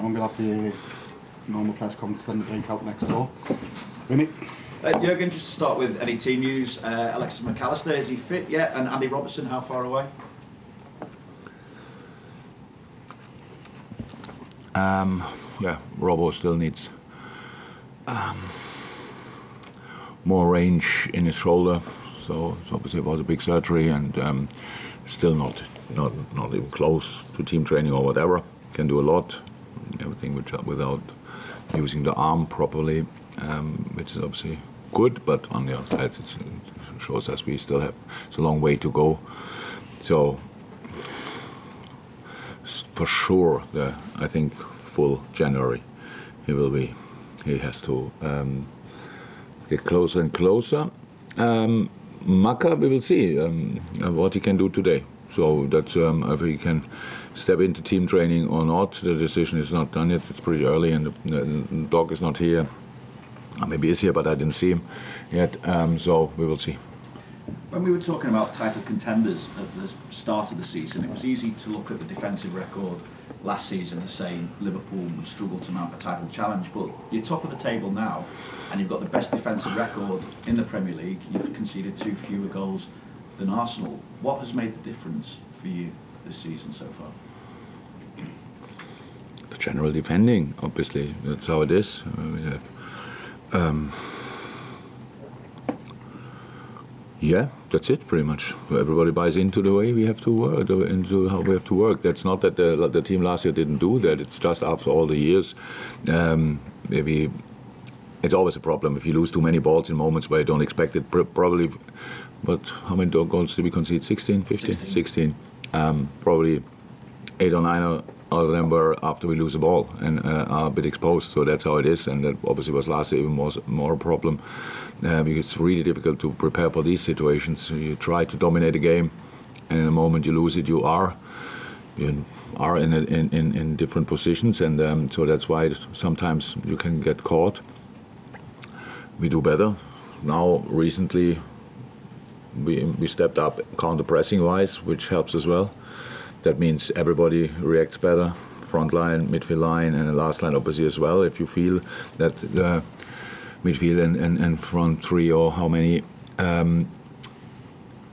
Morning, going to have the normal press conference, then the breakout next door. Vinny? Uh, Jurgen, just to start with any team news, uh, Alexis Mac Allister, is he fit yet? And Andy Robertson, how far away? Um, yeah, Robbo still needs um, more range in his shoulder. So it's obviously it was a big surgery and um, still not, not not even close to team training or whatever. Can do a lot, everything which, without using the arm properly, um, which is obviously good. But on the outside, it's, it shows us we still have a long way to go. So for sure, the, I think full January, he will be. He has to um, get closer and closer. Um, Maka, we will see um, what he can do today. So that's um, if he can step into team training or not. The decision is not done yet. It's pretty early, and the, the dog is not here. Maybe he's here, but I didn't see him yet. Um, so we will see. When we were talking about title contenders at the start of the season, it was easy to look at the defensive record last season and say Liverpool would struggle to mount a title challenge. But you're top of the table now, and you've got the best defensive record in the Premier League. You've conceded two fewer goals than Arsenal. What has made the difference for you this season so far? General defending, obviously. That's how it is. Uh, um, yeah, that's it, pretty much. Everybody buys into the way we have to work, into how we have to work. That's not that the, the team last year didn't do that. It's just after all the years, um, maybe it's always a problem if you lose too many balls in moments where you don't expect it. Pr- probably, but how many goals did we concede? 16, 15? 16. 16. Um, probably eight or nine out them were after we lose the ball and uh, are a bit exposed. So that's how it is, and that obviously was last year even more more a problem uh, because it's really difficult to prepare for these situations. You try to dominate a game, and in the moment you lose it, you are you are in a, in, in in different positions, and um, so that's why sometimes you can get caught. We do better now. Recently, we we stepped up counter pressing wise, which helps as well. That means everybody reacts better, front line, midfield line, and the last line obviously as well. If you feel that the midfield and, and, and front three or how many um,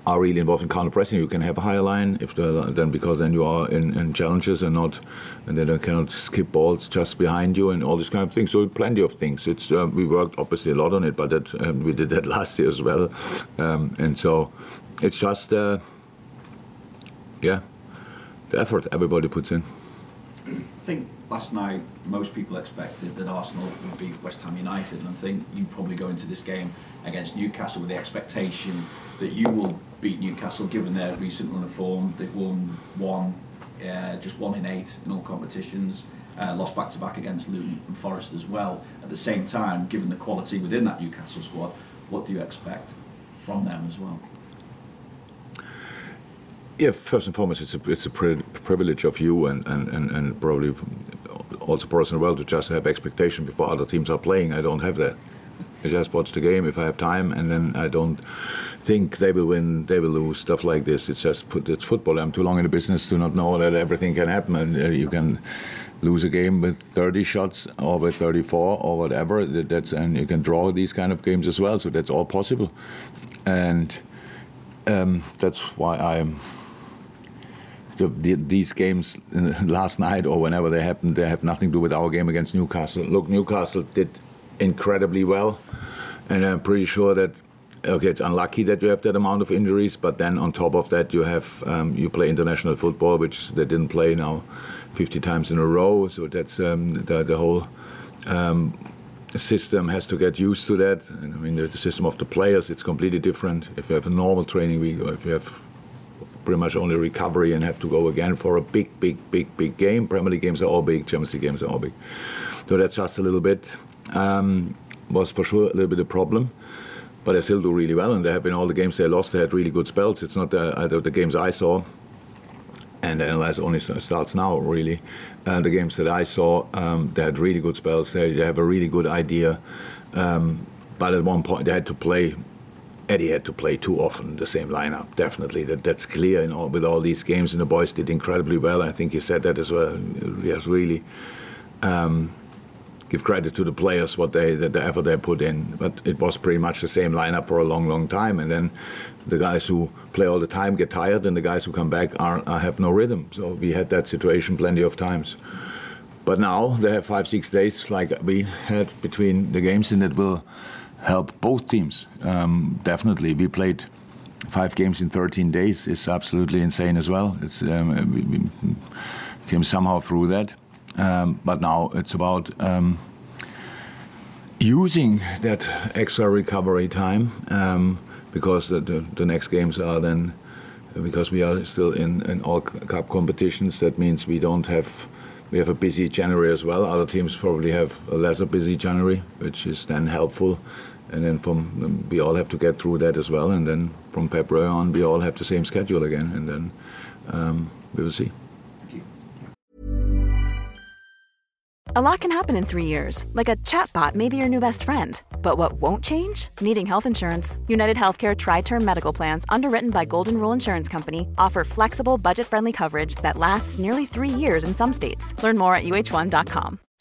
are really involved in counter pressing, you can have a higher line. If then because then you are in, in challenges and not, and then they cannot skip balls just behind you and all this kind of things. So plenty of things. It's uh, we worked obviously a lot on it, but that, um, we did that last year as well, um, and so it's just uh, yeah the effort everybody puts in. I think last night most people expected that Arsenal would beat West Ham United, and I think you probably go into this game against Newcastle with the expectation that you will beat Newcastle, given their recent run of form. They've won one, uh, just one in eight in all competitions. Uh, lost back to back against Luton and Forest as well. At the same time, given the quality within that Newcastle squad, what do you expect from them as well? Yeah, first and foremost, it's a, it's a pri- privilege of you and, and, and, and probably also personal well to just have expectation before other teams are playing. I don't have that. I just watch the game if I have time, and then I don't think they will win, they will lose, stuff like this. It's just it's football. I'm too long in the business to not know that everything can happen, and uh, you can lose a game with 30 shots or with 34 or whatever. That's and you can draw these kind of games as well. So that's all possible, and um, that's why I'm. The, the, these games last night or whenever they happened, they have nothing to do with our game against Newcastle. Look, Newcastle did incredibly well, and I'm pretty sure that okay, it's unlucky that you have that amount of injuries, but then on top of that, you have um, you play international football, which they didn't play now 50 times in a row. So that's um, the, the whole um, system has to get used to that. I mean, the, the, system of the players, it's completely different. If you have a normal training week, or if you have pretty much only recovery and have to go again for a big, big, big, big game. Premier League games are all big, Champions League games are all big. So that's just a little bit, um, was for sure a little bit a problem. But they still do really well, and they have been all the games they lost. They had really good spells. It's not the, the games I saw and the MLS only starts now, really. And the games that I saw, um, they had really good spells. They, they have a really good idea. Um, but at one point, they had to play. Eddie had to play too often the same lineup. Definitely, that that's clear. In all, with all these games, and the boys did incredibly well. I think he said that as well. Has really. Um, give credit to the players what they the, the effort they put in. But it was pretty much the same lineup for a long, long time. And then the guys who play all the time get tired, and the guys who come back are, are have no rhythm. So we had that situation plenty of times. But now they have five, six days like we had between the games, and it will help both teams. Um, definitely, we played five games in 13 days. It's absolutely insane as well. It's um, we, we came somehow through that. Um, but now it's about um, using that extra recovery time um, because the, the, the, next games are then because we are still in, in all cup competitions. That means we don't have we have a busy January as well. Other teams probably have a lesser busy January, which is then helpful. And then from we all have to get through that as well. And then from February on, we all have the same schedule again. And then um, we will see. A lot can happen in three years, like a chatbot may be your new best friend. But what won't change? Needing health insurance. United Healthcare Tri Term Medical Plans, underwritten by Golden Rule Insurance Company, offer flexible, budget friendly coverage that lasts nearly three years in some states. Learn more at uh1.com.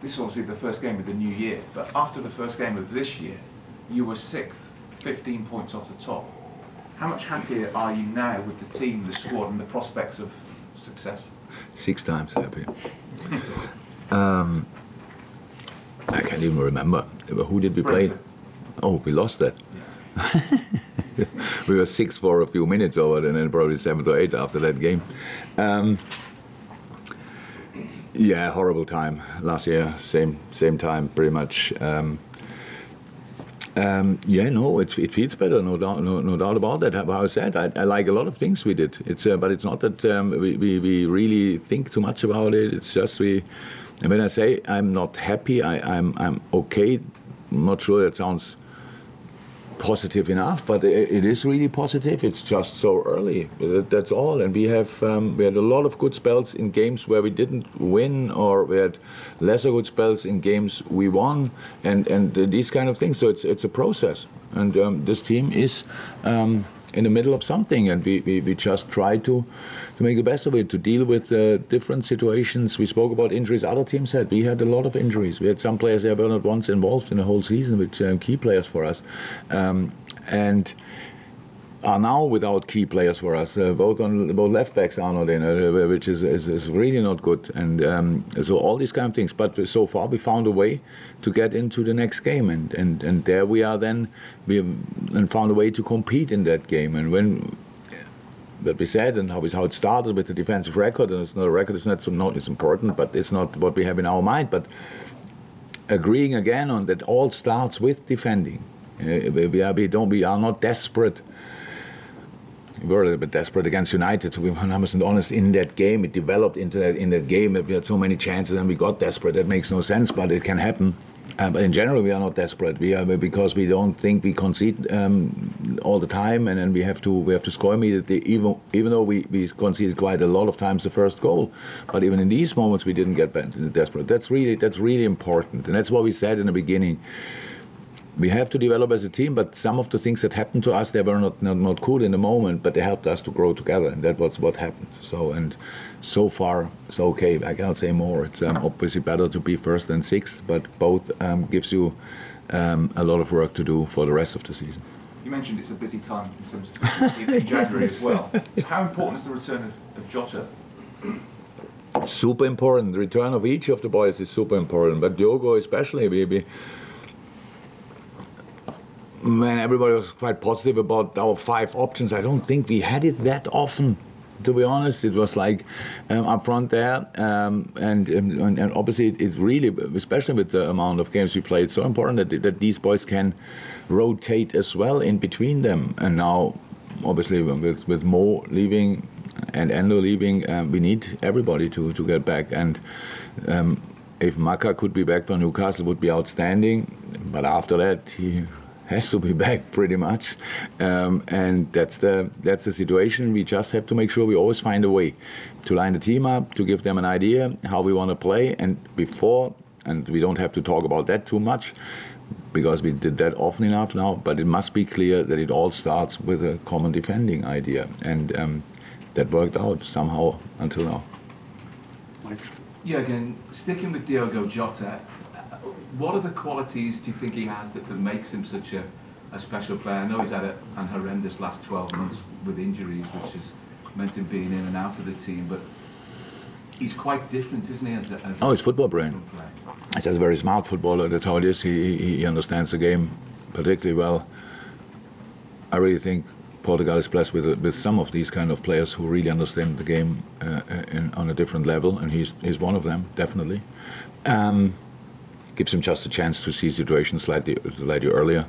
This is obviously the first game of the new year, but after the first game of this year, you were sixth, 15 points off the top. How much happier are you now with the team, the squad, and the prospects of success? Six times happier. um, I can't even remember. Who did we play? Oh, we lost that. We were sixth for a few minutes over, and then probably seven or eight after that game. Um, yeah, horrible time last year. Same same time, pretty much. Um, um, yeah, no, it, feels better, no doubt, no, no doubt about that. How I said, I, I, like a lot of things we did. It's, uh, but it's not that um, we, we, we, really think too much about it. It's just we. And when I say I'm not happy, I, I'm I'm okay. I'm not sure that sounds positive enough, but it is really positive. It's just so early. That's all. And we have um, we had a lot of good spells in games where we didn't win, or we had lesser good spells in games we won, and and these kind of things. So it's it's a process. And um, this team is um, in the middle of something, and we, we, we just try to to make the best of it, to deal with uh, different situations. We spoke about injuries. Other teams had. We had a lot of injuries. We had some players that were not once involved in the whole season, which um, key players for us, um, and are now without key players for us. Uh, both on both left backs are not in, uh, which is, is, is really not good. And um, so all these kind of things. But so far we found a way to get into the next game, and and, and there we are. Then we and found a way to compete in that game. And when that we said and how, how it started with the defensive record, and it's not a record. It's not so not it's important, but it's not what we have in our mind. But agreeing again on that all starts with defending. Uh, we, are, we don't we are not desperate we were a little bit desperate against United, to be 100% honest, in that game. It developed into that, in that game. We had so many chances and we got desperate. That makes no sense, but it can happen. Uh, but in general, we are not desperate. We are because we don't think we concede um, all the time, and then we have to we have to score immediately. Even even though we, we conceded quite a lot of times the first goal, but even in these moments we didn't get desperate. That's really that's really important, and that's what we said in the beginning we have to develop as a team, but some of the things that happened to us, they were not, not, not cool in the moment, but they helped us to grow together, and that was what happened. So, and so far, it's okay. I cannot say more. It's um, obviously better to be first than sixth, but both um, gives you um, a lot of work to do for the rest of the season. You mentioned it's a busy time in terms of in January as well. So how important is the return of, of Jota? Super important. The return of each of the boys is super important, but Diogo especially, maybe when everybody was quite positive about our five options, I don't think we had it that often. To be honest, it was like um, up front there, um, and, and, and obviously it, it, really, especially with the amount of games we played, so important that, that these boys can rotate as well in between them. And now, obviously, with with Mo leaving and Endo leaving, um, we need everybody to to get back. And um, if Maka could be back for Newcastle, would be outstanding. But after that, he has to be back pretty much, um, and that's the that's the situation. We just have to make sure we always find a way to line the team up, to give them an idea how we want to play, and before, and we don't have to talk about that too much because we did that often enough now. But it must be clear that it all starts with a common defending idea, and um, that worked out somehow until now. Yeah, again, sticking with Diogo Jota, what are the qualities do you think he has that, that makes him such a, a special player? I know he's had a, an horrendous last 12 months with injuries, which has meant him being in and out of the team, but he's quite different, isn't he? As a, as oh, he's football brain. He's a very smart footballer. That's how it is. He, he, he understands the game particularly well. I really think Portugal is blessed with with some of these kind of players who really understand the game uh, in, on a different level, and he's he's one of them definitely. Um, gives him just a chance to see situations slightly slightly earlier,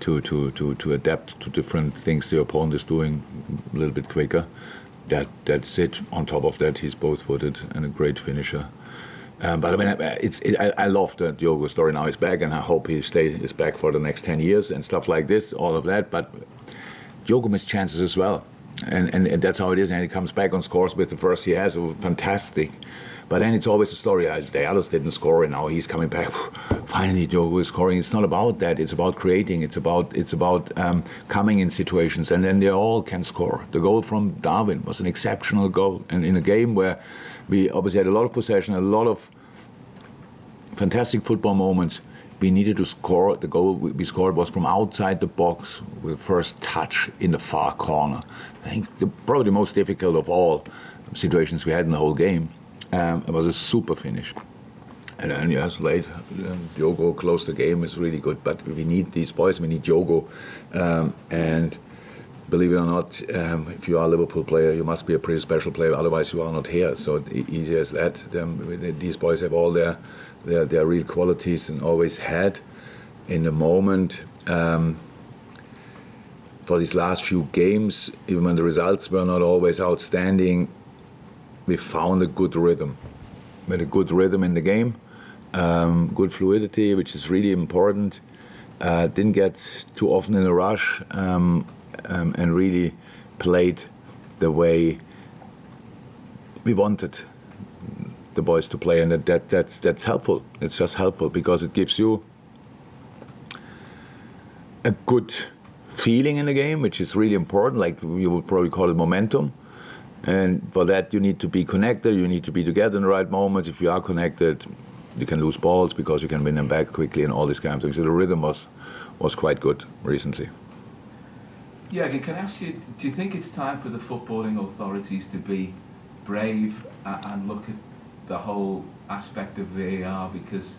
to to to to adapt to different things the opponent is doing a little bit quicker. That that's it. On top of that, he's both-footed and a great finisher. Um, but I mean, it's it, I, I, love that Diogo story now he's back, and I hope he stays back for the next ten years and stuff like this, all of that. But Diogo missed chances as well, and, and, and that's how it is. And he comes back on scores with the first he has, fantastic. But then it's always a story. The didn't score, and now he's coming back. Finally, Joe is scoring. It's not about that. It's about creating. It's about it's about um, coming in situations, and then they all can score. The goal from Darwin was an exceptional goal, and in a game where we obviously had a lot of possession, a lot of fantastic football moments. We needed to score. The goal we scored was from outside the box with the first touch in the far corner. I think probably the most difficult of all situations we had in the whole game. Um, it was a super finish. And then yes, late, um, Diogo closed the game. is really good, but we need these boys. We need Diogo, um, and believe it or not, um, if you are a Liverpool player, you must be a pretty special player. Otherwise, you are not here. So easy as that. Um, these boys have all their, their their real qualities and always had. In the moment, um, for these last few games, even when the results were not always outstanding, we found a good rhythm. We had a good rhythm in the game, um, good fluidity, which is really important. Uh, didn't get too often in a rush, um, um, and really played the way we wanted the boys to play, and that, that that's that's helpful. It's just helpful because it gives you a good feeling in the game, which is really important. Like you would probably call it momentum. And for that, you need to be connected. You need to be together in the right moments. If you are connected, you can lose balls because you can win them back quickly and all these kind of things. So the rhythm was was quite good recently. Yeah, can I ask you, do you think it's time for the footballing authorities to be brave and look at the whole aspect of VAR because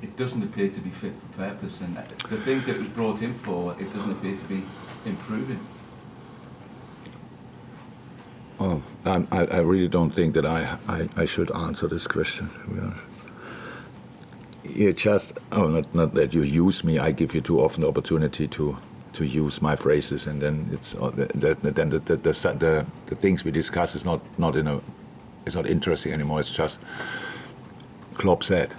it doesn't appear to be fit for purpose and the thing that was brought in for, it doesn't appear to be improving? Oh, I, I really don't think that I, I, I should answer this question. You just, oh, not, not that you use me, I give you too often the opportunity to, to use my phrases, and then it's uh, the, the, then the, the, the, the, things we discuss is not, not in a, it's not interesting anymore. It's just Klopp said,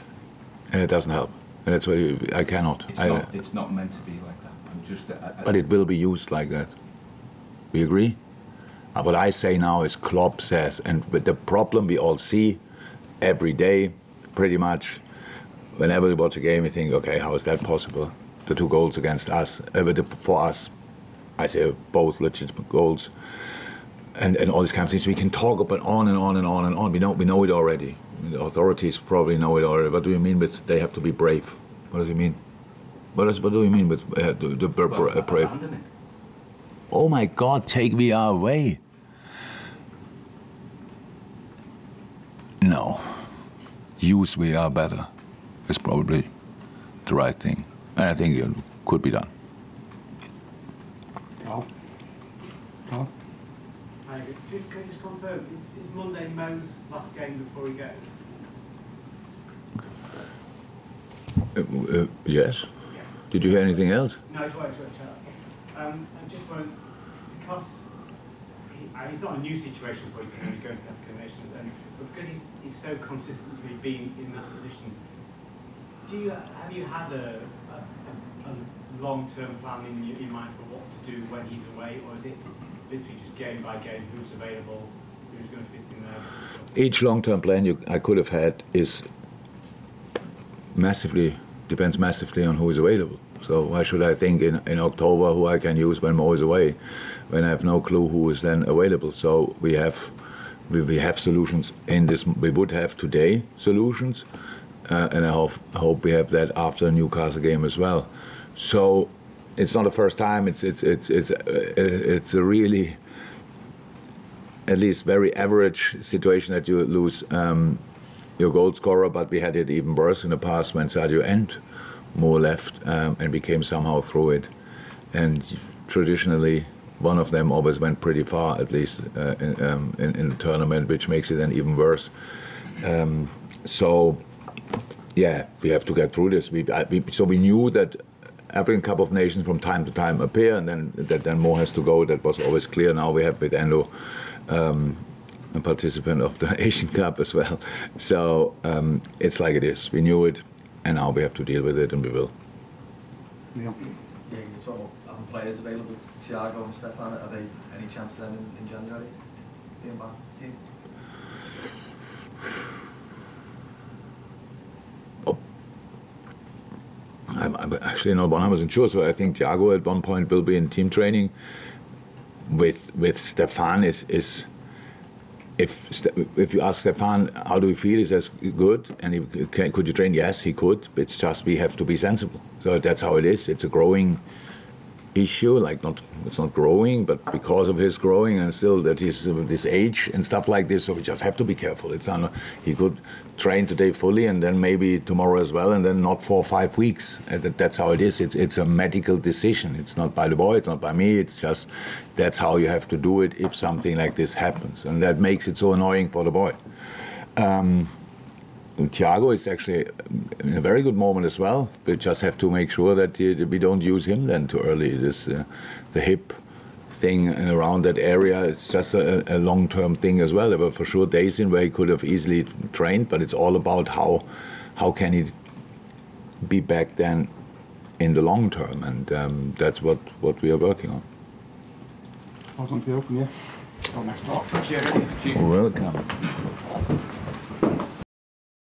and it doesn't help, and that's why I cannot. It's, I, not, it's not meant to be like that. I'm just. I, I, but it will be used like that. We agree. What I say now is Klopp says, and the problem we all see every day, pretty much, whenever we watch a game, we think, okay, how is that possible? The two goals against us, uh, for us, I say both legitimate goals, and, and all these kind of things. We can talk about on and on and on and on. We know we know it already. The authorities probably know it already. What do you mean with they have to be brave? What does it mean? What, is, what do you mean with uh, the, the brave? Oh my God, take me away. No. Use VAR better is probably the right thing. And I think it could be done. Carl? Carl? Hi, can you just confirm, is, is Monday Mo's last game before he goes? Uh, uh, yes. Yeah. Did you hear anything else? No, it's right, it's right. Um, I just want, because uh, it's not a new situation for him, he's going to African Nations, and but because he's, he's so consistently been in that position, do you have you had a, a, a long-term plan in, in mind for what to do when he's away, or is it literally just game by game, who's available, who's going to fit in there? Each long-term plan you, I could have had is massively depends massively on who is available. So why should I think in, in October who I can use when Mo is away, when I have no clue who is then available? So we have we, we have solutions in this. We would have today solutions, uh, and I hope, hope we have that after Newcastle game as well. So it's not the first time. It's it's it's it's uh, it's a really at least very average situation that you lose um, your goal scorer, but we had it even worse in the past when Sadio and Mo left um, and became somehow through it. And traditionally, one of them always went pretty far, at least uh, in, um, in, in, the tournament, which makes it then even worse. Um, so, yeah, we have to get through this. We, I, we, so we knew that African Cup of Nations from time to time appear, and then that then Mo has to go. That was always clear. Now we have with Endo. Um, a participant of the Asian Cup as well. So um, it's like it is. We knew it, and now we have to deal with it, and we will. Yeah. Yeah, you sort of having players available Thiago and Stefan, are they any chance of them in, in January being back team? Oh. I'm, I'm actually not 100% sure. So I think Thiago at one point will be in team training. With with Stefan is is if if you ask Stefan how do you feel, he says good. And he, could you train? Yes, he could. It's just we have to be sensible. So that's how it is. It's a growing issue, like not it's not growing, but because of his growing and still that he's this age and stuff like this, so we just have to be careful. It's not, he could train today fully and then maybe tomorrow as well, and then not for five weeks. That's how it is. It's it's a medical decision. It's not by the boy. It's not by me. It's just that's how you have to do it if something like this happens, and that makes it so annoying for the boy. Um, Thiago is actually in a very good moment as well. We just have to make sure that we don't use him then too early. This uh, the hip thing and around that area. It's just a, a long-term thing as well. There were for sure days in where he could have easily trained, but it's all about how how can he be back then in the long term, and um, that's what what we are working on. Welcome to the open, yeah. next up. Welcome.